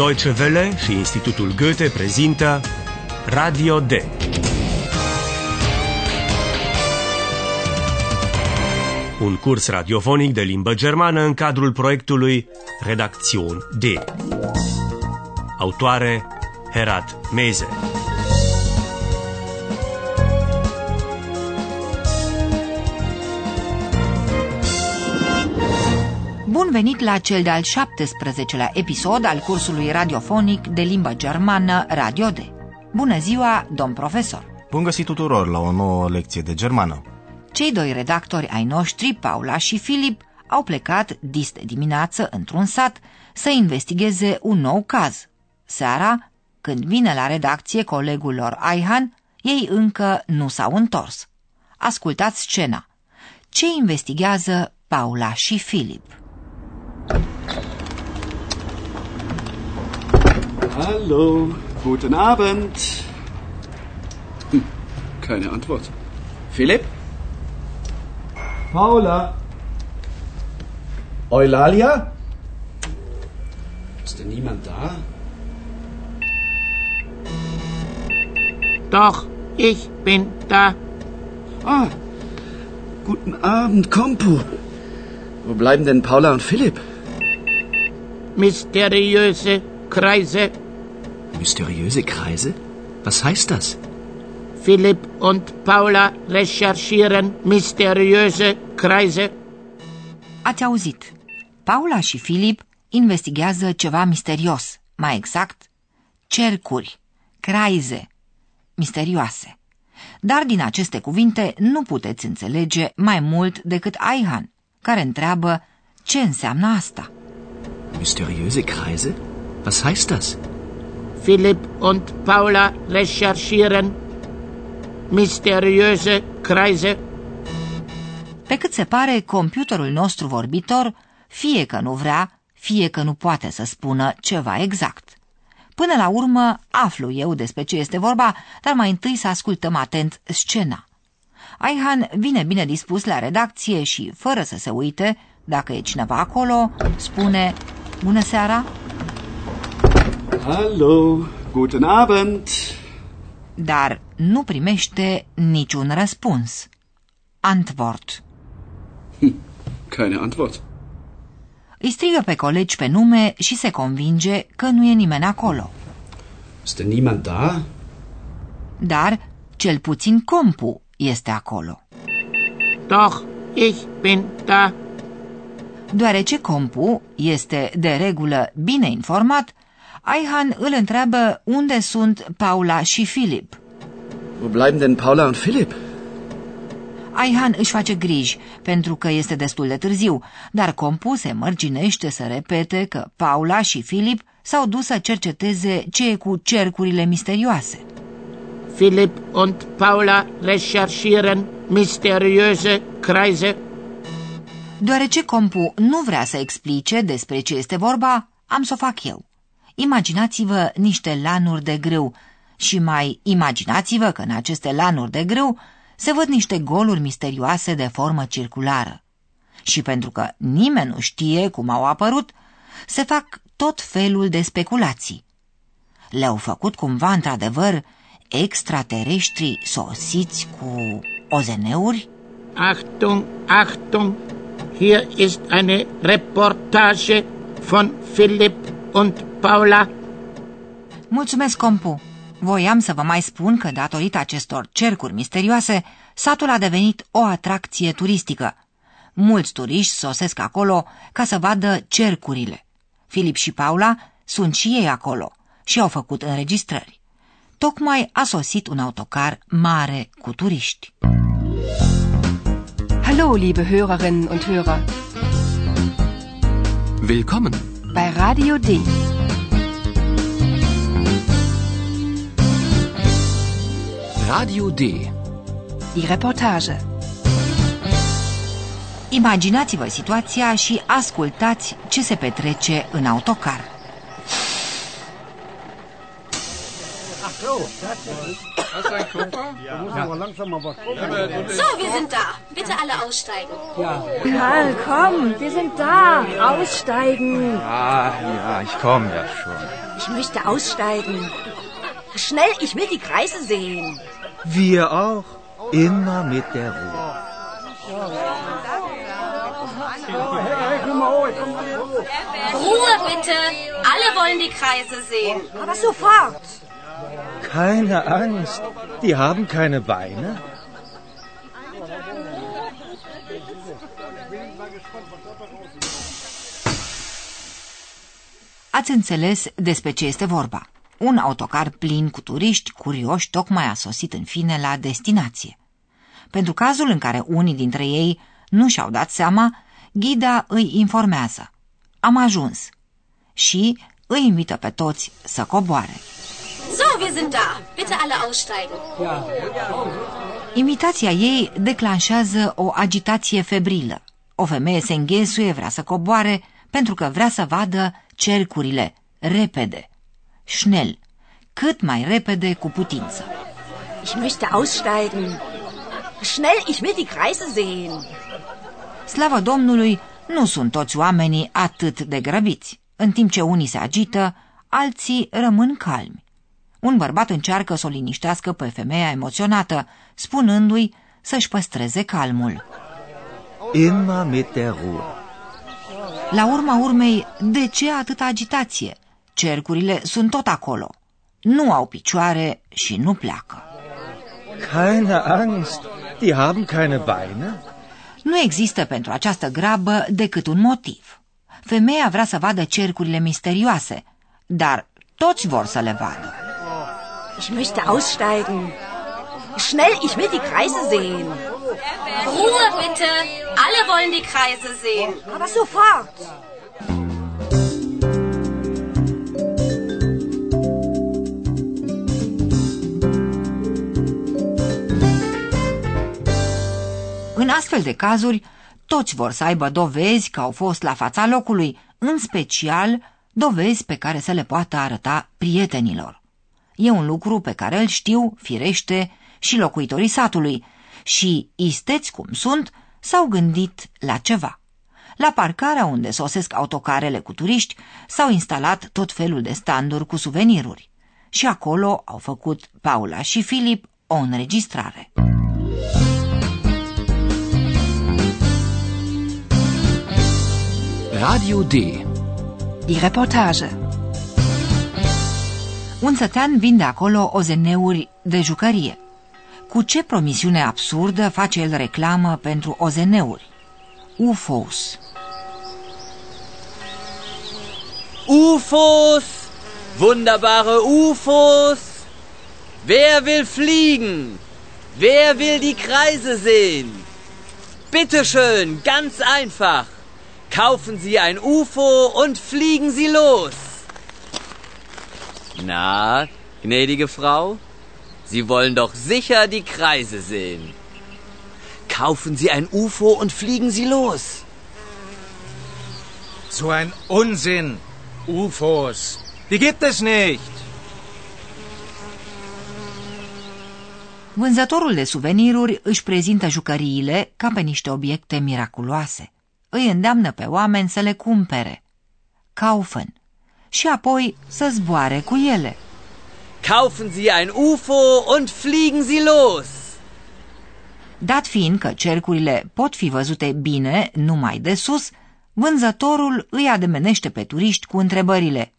Deutsche Welle și Institutul Goethe prezintă Radio D. Un curs radiofonic de limbă germană în cadrul proiectului Redacțion D. Autoare Herat Meze. Bun venit la cel de-al 17-lea episod al cursului radiofonic de limbă germană Radio D. Bună ziua, domn profesor! Bun găsit tuturor la o nouă lecție de germană. Cei doi redactori ai noștri, Paula și Filip, au plecat dis de dimineață într-un sat să investigheze un nou caz. Seara, când vine la redacție colegul lor Aihan, ei încă nu s-au întors. Ascultați scena. Ce investigează Paula și Filip? Hallo, guten Abend. Hm, keine Antwort. Philipp? Paula. Eulalia? Ist denn niemand da? Doch, ich bin da. Ah, guten Abend, Kompo. Wo bleiben denn Paula und Philipp? Mysteriöse Kreise. Mysteriöse Kreise? Was heißt das? Philipp und Paula recherchieren mysteriöse Kreise. Ați auzit. Paula și Filip investigează ceva misterios, mai exact, cercuri, craize, misterioase. Dar din aceste cuvinte nu puteți înțelege mai mult decât Aihan, care întreabă ce înseamnă asta. Mysteriöse Kreise? Was heißt das? Philipp und Paula recherchieren mysteriöse Kreise. Pe cât se pare, computerul nostru vorbitor, fie că nu vrea, fie că nu poate să spună ceva exact. Până la urmă, aflu eu despre ce este vorba, dar mai întâi să ascultăm atent scena. Aihan vine bine dispus la redacție și, fără să se uite, dacă e cineva acolo, spune Bună seara! Hallo, guten Abend. Dar nu primește niciun răspuns. Antwort. Keine Antwort. Îi strigă pe colegi pe nume și se convinge că nu e nimeni acolo. Ist denn niemand da? Dar cel puțin compu este acolo. Doch, ich bin da. Deoarece compu este de regulă bine informat, Aihan îl întreabă unde sunt Paula și Filip. Wo bleiben denn Paula und Philipp? Aihan își face griji pentru că este destul de târziu, dar compu se mărginește să repete că Paula și Filip s-au dus să cerceteze ce e cu cercurile misterioase. Philipp und Paula recherchieren mysteriöse Kreise. Deoarece compu nu vrea să explice despre ce este vorba, am să o fac eu. Imaginați-vă niște lanuri de grâu și mai imaginați-vă că în aceste lanuri de grâu se văd niște goluri misterioase de formă circulară. Și pentru că nimeni nu știe cum au apărut, se fac tot felul de speculații. Le-au făcut cumva într-adevăr extraterestri sosiți cu ozeneuri? Achtung, Achtung, hier ist eine Reportage von Philipp und Paula. Mulțumesc, compu! Voiam să vă mai spun că, datorită acestor cercuri misterioase, satul a devenit o atracție turistică. Mulți turiști sosesc acolo ca să vadă cercurile. Filip și Paula sunt și ei acolo și au făcut înregistrări. Tocmai a sosit un autocar mare cu turiști. Hallo, liebe Hörerinnen und Hörer. Willkommen! Bei Radio D. Radio D. Die Reportage. Imaginați-vă situația și ascultați ce se petrece în autocar. So, wir sind da. Bitte alle aussteigen. Karl, komm, wir sind da. Aussteigen. Ah, ja, ich komme ja schon. Ich möchte aussteigen. Schnell, ich will die Kreise sehen. Wir auch. Immer mit der Ruhe. Ruhe bitte. Alle wollen die Kreise sehen. Aber sofort. Keine Angst. Die haben keine Beine. Ați înțeles despre ce este vorba. Un autocar plin cu turiști curioși tocmai a sosit în fine la destinație. Pentru cazul în care unii dintre ei nu și-au dat seama, ghida îi informează. Am ajuns. Și îi invită pe toți să coboare. So, wir sind da. Bitte alle aussteigen. Imitația ei declanșează o agitație febrilă. O femeie se înghesuie, vrea să coboare, pentru că vrea să vadă cercurile, repede, schnell, cât mai repede cu putință. Ich möchte aussteigen. Schnell, ich will die Kreise sehen. Slavă Domnului, nu sunt toți oamenii atât de grăbiți. În timp ce unii se agită, alții rămân calmi. Un bărbat încearcă să o liniștească pe femeia emoționată, spunându-i să-și păstreze calmul. Immer mit der Ruhe. La urma urmei, de ce atâta agitație? Cercurile sunt tot acolo. Nu au picioare și nu pleacă. Keine Angst. Die haben keine Beine. Nu există pentru această grabă decât un motiv. Femeia vrea să vadă cercurile misterioase, dar toți vor să le vadă. Ich möchte aussteigen. Schnell, ich will die Kreise sehen. Ruhe bitte. Alle wollen die Kreise sehen. Aber sofort! În astfel de cazuri, toți vor să aibă dovezi că au fost la fața locului, în special dovezi pe care să le poată arăta prietenilor. E un lucru pe care îl știu, firește, și locuitorii satului și, isteți cum sunt, s-au gândit la ceva. La parcarea unde sosesc autocarele cu turiști s-au instalat tot felul de standuri cu suveniruri. Și acolo au făcut Paula și Filip o înregistrare. Radio D. Die Reportage. Un sătean vinde acolo ozeneuri de jucărie. Cu ce promisiune absurdă face el reclamă pentru ozeneuri? UFOs. UFOs! Wunderbare UFOs! Wer will fliegen? Wer will die Kreise sehen? Bitte schön, ganz einfach. Kaufen Sie ein UFO und fliegen Sie los. Na, gnädige Frau, Sie wollen doch sicher die Kreise sehen. Kaufen Sie ein UFO und fliegen Sie los. So ein Unsinn. UFOs. Die gibt es nicht. Vânzătorul de suveniruri își prezintă jucăriile ca pe niște obiecte miraculoase. Îi îndeamnă pe oameni să le cumpere. Kaufen. Și apoi să zboare cu ele. Kaufen Sie ein UFO und fliegen Sie los. Dat fiind că cercurile pot fi văzute bine numai de sus, vânzătorul îi ademenește pe turiști cu întrebările.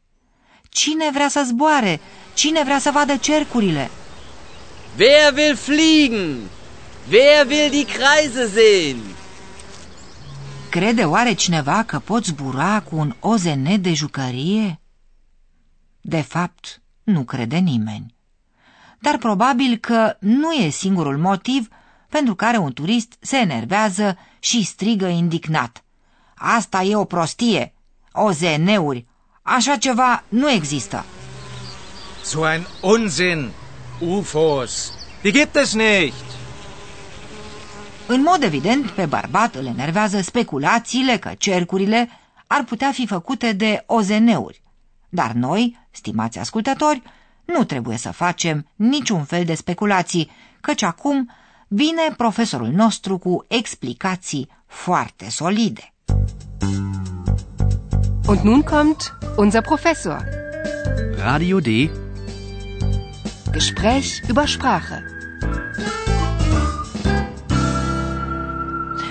Cine vrea să zboare? Cine vrea să vadă cercurile? Wer will fliegen? Wer will die Kreise sehen? Crede oare cineva că pot zbura cu un OZN de jucărie? De fapt, nu crede nimeni. Dar probabil că nu e singurul motiv pentru care un turist se enervează și strigă indignat. Asta e o prostie. OZN-uri. Așa ceva nu există. So ein Unsinn. UFOs. Die gibt es nicht. În mod evident, pe bărbat îl enervează speculațiile că cercurile ar putea fi făcute de OZN-uri. Dar noi, stimați ascultători, nu trebuie să facem niciun fel de speculații, căci acum vine profesorul nostru cu explicații foarte solide. Und nun kommt unser Professor. Radio D. Gespräch über Sprache.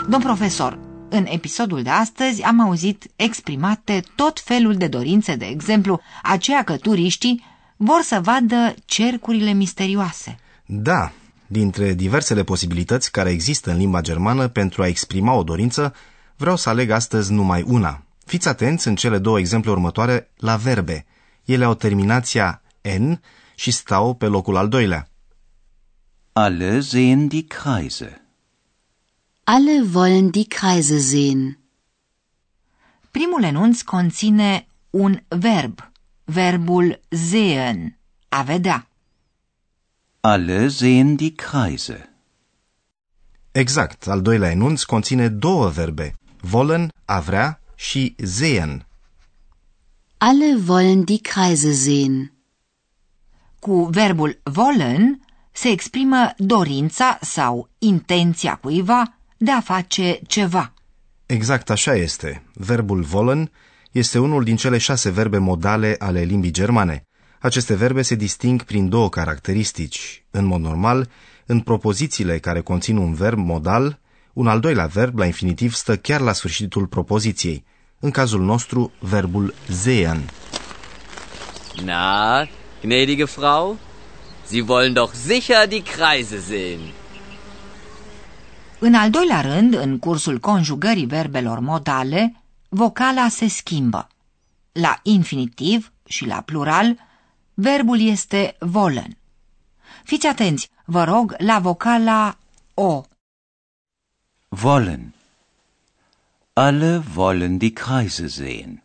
Domn profesor, în episodul de astăzi am auzit exprimate tot felul de dorințe, de exemplu, aceea că turiștii vor să vadă cercurile misterioase. Da, dintre diversele posibilități care există în limba germană pentru a exprima o dorință, vreau să aleg astăzi numai una. Fiți atenți în cele două exemple următoare la verbe. Ele au terminația N și stau pe locul al doilea. Alle sehen die Kreise. Alle wollen die Kreise sehen. Primul enunț conține un verb, verbul sehen, a vedea. Alle sehen die Kreise. Exact, al doilea enunț conține două verbe, wollen, a vrea și sehen. Alle wollen die Kreise sehen. Cu verbul wollen se exprimă dorința sau intenția cuiva de a face ceva. Exact așa este. Verbul wollen este unul din cele șase verbe modale ale limbii germane. Aceste verbe se disting prin două caracteristici. În mod normal, în propozițiile care conțin un verb modal, un al doilea verb la infinitiv stă chiar la sfârșitul propoziției. În cazul nostru, verbul sehen. Na, gnädige Frau, Sie wollen doch sicher die Kreise sehen. În al doilea rând, în cursul conjugării verbelor modale, vocala se schimbă. La infinitiv și la plural, verbul este wollen. Fiți atenți, vă rog, la vocala O. Wollen. Alle wollen die Kreise sehen.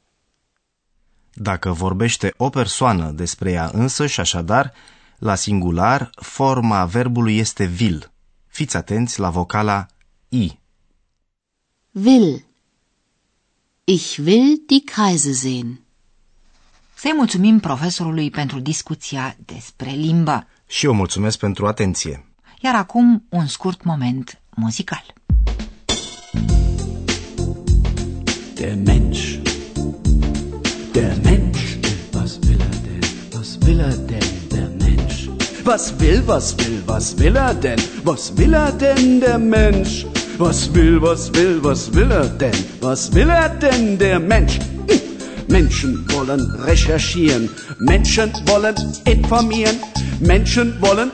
Dacă vorbește o persoană despre ea însă și așadar, la singular, forma verbului este will. Fiți atenți la vocala I. Will. Ich will die Kreise sehen. Să-i mulțumim profesorului pentru discuția despre limbă. Și eu mulțumesc pentru atenție. Iar acum un scurt moment muzical. Der Mensch. Der Mensch. Was will er denn? Was will er denn, der Mensch? Was will, was will, was will er denn? Was will er denn, der Mensch? Was will, was will, was will er denn? Was will er denn, der Mensch? Hm. Menschen wollen recherchieren, Menschen wollen informieren, Menschen wollen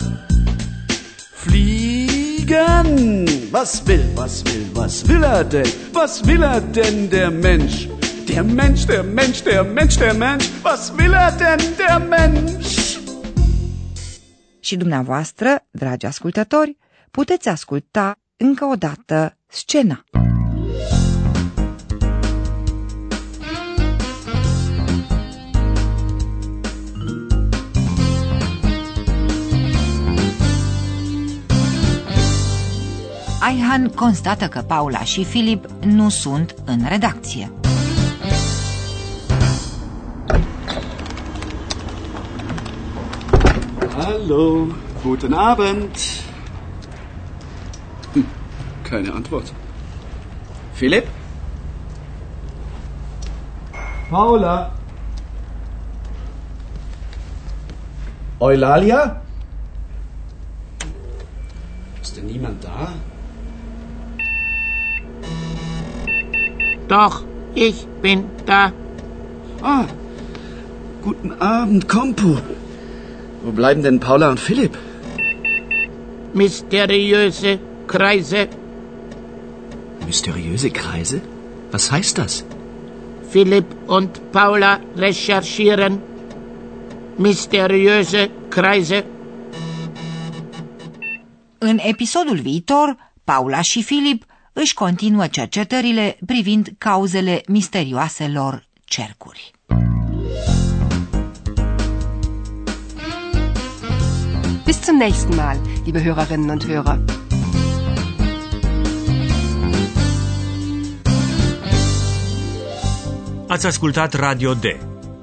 fliegen. Was will, was will, was will er denn? Was will er denn, der Mensch? Der Mensch, der Mensch, der Mensch, der Mensch. Was will er denn, der Mensch? Și dumneavoastră, dragi ascultători, puteți asculta încă o dată scena. Aihan constată că Paula și Filip nu sunt în redacție. Hallo, guten Abend. Hm, keine Antwort. Philipp? Paula? Eulalia? Ist denn niemand da? Doch, ich bin da. Ah, guten Abend, Kompu. Wo bleiben denn Paula und Philipp? Mysteriöse Kreise. Mysteriöse Kreise? Was heißt das? Philipp und Paula recherchieren. Mysteriöse Kreise. În episodul viitor, Paula și Filip își continuă cercetările privind cauzele misterioaselor cercuri. Bis zum nächsten Mal, liebe Hörerinnen und Hörer. Ați ascultat Radio D,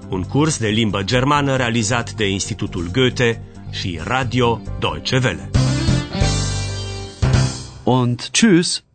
un curs de limbă germană realizat de Institutul Goethe și Radio Deutsche Welle. Und tschüss.